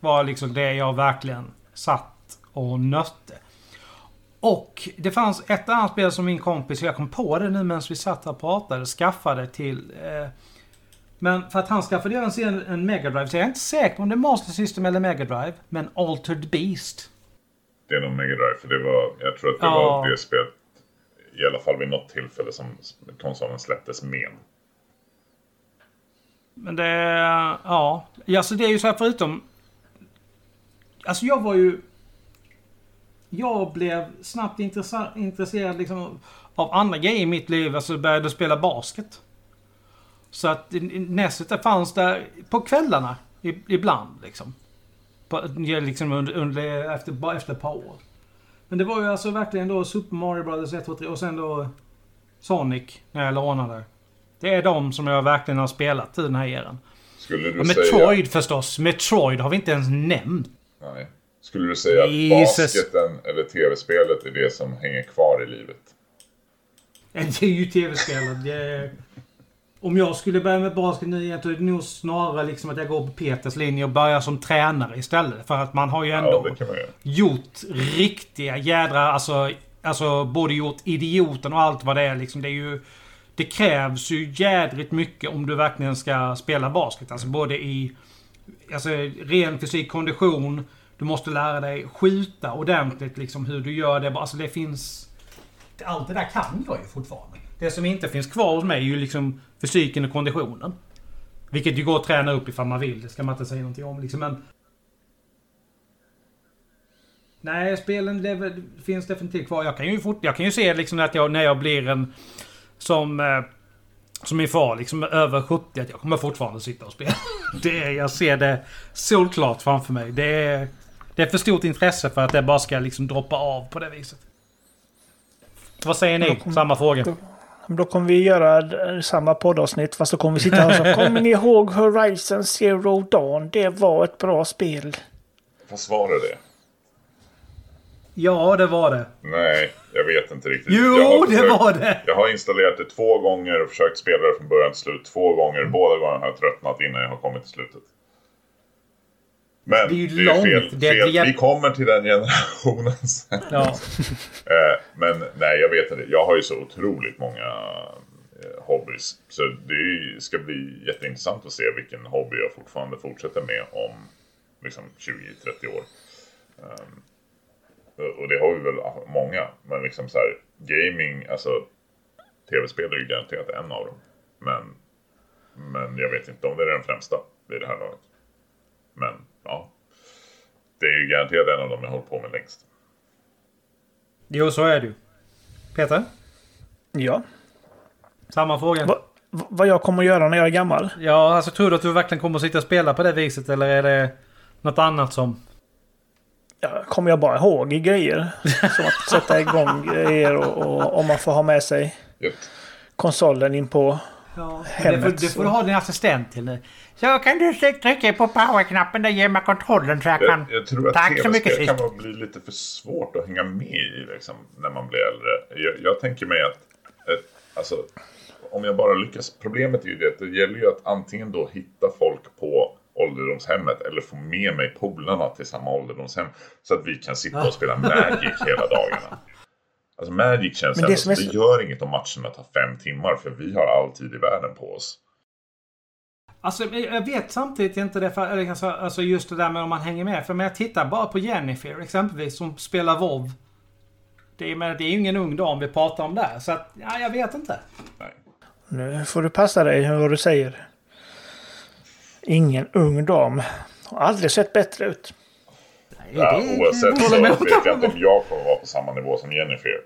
var liksom det jag verkligen satt och nötte. Och det fanns ett annat spel som min kompis, jag kom på det nu medan vi satt och pratade, skaffade till... Eh, men för att han skaffade även sen en Mega Drive så jag är inte säker på om det är Master System eller Mega Drive. Men Altered Beast. Det är nog Mega Drive, för det var... Jag tror att det Ja. var det spelet, i alla fall vid något tillfälle, som konsolen släpptes med. Men det... Ja. Alltså det är ju så här förutom... Alltså jag var ju... Jag blev snabbt intresserad liksom av andra grejer i mitt liv. Alltså började spela basket. Så att Nesset fanns där på kvällarna ibland liksom. På, liksom under, under, efter, bara efter ett par år. Men det var ju alltså verkligen då Super Mario Brothers 1, 2, 3 och sen då Sonic när jag lånade. Det är de som jag verkligen har spelat i den här eran. Skulle du Och säga... Metroid förstås. Metroid har vi inte ens nämnt. Nej. Skulle du säga att Jesus. basketen eller tv-spelet är det som hänger kvar i livet? [LAUGHS] Det är ju tv-spelet. Det är... Om jag skulle börja med basket nu igen, då är det nog snarare liksom att jag går på Peters linje och börjar som tränare istället. För att man har ju Ja, ändå göra. gjort riktiga jädra... Alltså, alltså både gjort idioten och allt vad det är liksom. Det är ju... Det krävs ju jädrigt mycket om du verkligen ska spela basket. Alltså både i... Alltså ren fysik, kondition. Du måste lära dig skjuta ordentligt liksom hur du gör det. Alltså det finns... Allt det där kan jag ju fortfarande. Det som inte finns kvar hos mig är ju liksom fysiken och konditionen. Vilket ju går att träna upp ifall man vill. Det ska man inte säga någonting om liksom. Men Nej, spelen lever, finns definitivt kvar. Jag kan ju, fort, jag kan ju se liksom att jag, när jag blir en... Som... Eh, som min far, liksom över 70, att jag kommer fortfarande sitta och spela. [LAUGHS] Det är, jag ser det solklart framför mig. Det är, det är för stort intresse för att det bara ska liksom droppa av på det viset. Vad säger ni? Samma fråga. Då kommer vi göra samma poddavsnitt fast då kommer vi sitta här och så Kommer ni ihåg Horizon Zero Dawn? Det var ett bra spel. Fast var det det? Ja, det var det. Nej, jag vet inte riktigt. Jo, har det försökt- var det! Jag har installerat det två gånger och försökt spela det från början till slut två gånger. Båda gångerna har jag tröttnat innan jag har kommit till slutet. Men Det är ju det är långt. fel. Det är fel. jätte- Vi kommer till den generationen [LAUGHS] sen. Ja. [LAUGHS] Eh, Men nej, jag vet inte. Jag har ju så otroligt många eh, hobbys. Så det ska bli jätteintressant att se vilken hobby jag fortfarande fortsätter med om liksom 20-30 år. Ehm, och det har vi väl många. Men liksom så här, gaming, alltså tv-spel är ju garanterat en av dem. Men, men jag vet inte om det är den främsta vid det här laget. Men ja, det är ju garanterat en av dem jag har hållit på med längst. Jo, så är det ju. Peter? Ja. Samma fråga. Va, va- vad jag kommer att göra när jag är gammal? Ja, alltså tror du att du verkligen kommer att sitta och spela på det viset eller är det något annat som... Ja, kommer jag bara ihåg i grejer. [LAUGHS] Som att sätta igång grejer och, och om man får ha med sig Japp. konsolen in på Ja, det får, det får du ha din assistent till nu. Så kan du trycka på powerknappen där ge mig kontrollen så jag kan... Jag, jag tror att Tack så mycket, tv-spel kan Sist. vara bli lite för svårt att hänga med i liksom, när man blir äldre. Jag, jag tänker mig att, ett, alltså, om jag bara lyckas, problemet är ju det att det gäller ju att antingen då hitta folk på ålderdomshemmet eller få med mig polarna till samma ålderdomshem så att vi kan sitta och spela Magic hela dagarna. Alltså Magic känns Men ändå det som som är det så- gör inget om matcherna tar fem timmar för vi har all tid i världen på oss. Alltså jag vet samtidigt inte det för alltså, alltså just det där med om man hänger med. För om jag tittar bara på Jennifer exempelvis som spelar WoW. Det är, men det är ju ingen ung dam vi pratar om där. Så att, ja, jag vet inte. Nej. Nu får du passa dig vad du säger. Ingen ung dam. Har aldrig sett bättre ut. Ja, det- oavsett så vet jag inte om jag kommer vara på samma nivå som Jennifer.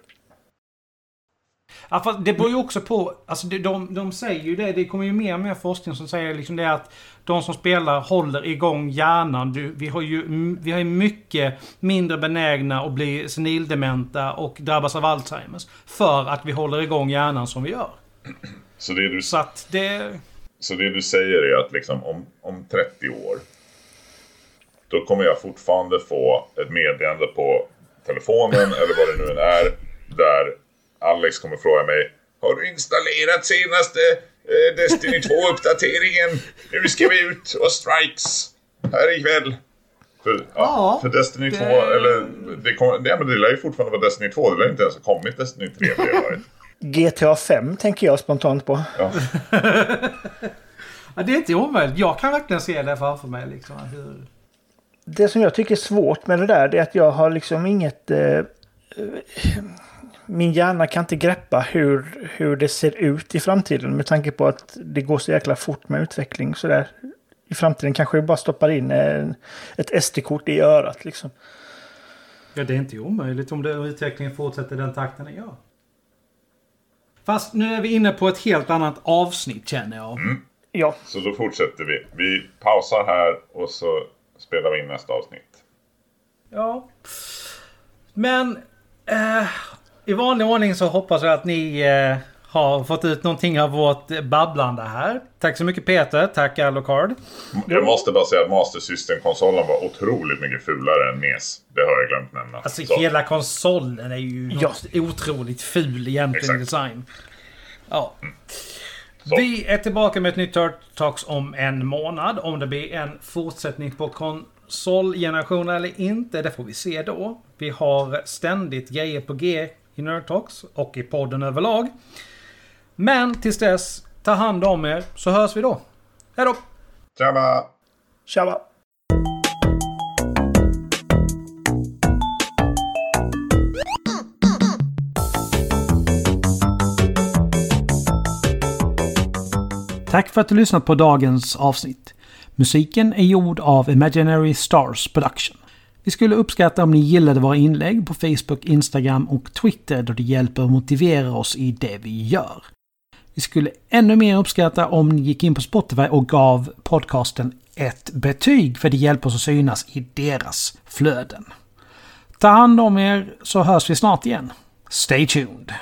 Ja, fast det beror ju också på... Alltså de, de, de säger ju det. Det kommer ju mer och mer forskning som säger liksom det att de som spelar håller igång hjärnan. Du, vi, har ju, vi har ju mycket mindre benägna att bli senildementa och drabbas av Alzheimers. För att vi håller igång hjärnan som vi gör. Så det du, Så att det... så det du säger är att liksom om, om 30 år då kommer jag fortfarande få ett meddelande på telefonen eller vad det nu än är där Alex kommer fråga mig Har du installerat senaste eh, Destiny 2-uppdateringen? Nu ska vi ut och strikes här ikväll. För, ja, Ja, för Destiny det- 2, eller det, kom, det, men det lär ju fortfarande vara Destiny 2, det lär inte ens ha kommit Destiny 3 på det året. GTA 5 tänker jag spontant på. Ja. [LAUGHS] Ja, det är inte omöjligt. Jag kan verkligen se det framför mig. Liksom, hur... Det som jag tycker är svårt med det där det är att jag har liksom inget... Eh, eh, min hjärna kan inte greppa hur, hur det ser ut i framtiden med tanke på att det går så jäkla fort med utveckling. Så där. I framtiden kanske vi bara stoppar in en, ett SD-kort i örat liksom. Ja, det är inte omöjligt om det, utvecklingen fortsätter den takten den gör. Fast nu är vi inne på ett helt annat avsnitt känner jag. Ja, Så då fortsätter vi. Vi pausar här och så spelar vi in nästa avsnitt. Ja. Men eh, i vanlig ordning så hoppas jag att ni eh, har fått ut någonting av vårt babblande här. Tack så mycket Peter. Tack Alucard. Jag måste bara säga att Master System-konsolen var otroligt mycket fulare än NES. Det har jag glömt nämna. Alltså Så, hela konsolen är ju Ja. otroligt ful egentligen i Exakt. design. Ja. Så. Vi är tillbaka med ett nytt Dirt Talks om en månad. Om det blir en fortsättning på konsolgenerationen eller inte, det får vi se då. Vi har ständigt grejer på G i Nerd Talks och i podden överlag. Men tills dess, ta hand om er så hörs vi då. Hej då! Tjena! tjaba! Tack för att du lyssnat på dagens avsnitt. Musiken är gjord av Imaginary Stars Production. Vi skulle uppskatta om ni gillade våra inlägg på Facebook, Instagram och Twitter då det hjälper att motivera oss i det vi gör. Vi skulle ännu mer uppskatta om ni gick in på Spotify och gav podcasten ett betyg för det hjälper oss att synas i deras flöden. Ta hand om er så hörs vi snart igen. Stay tuned!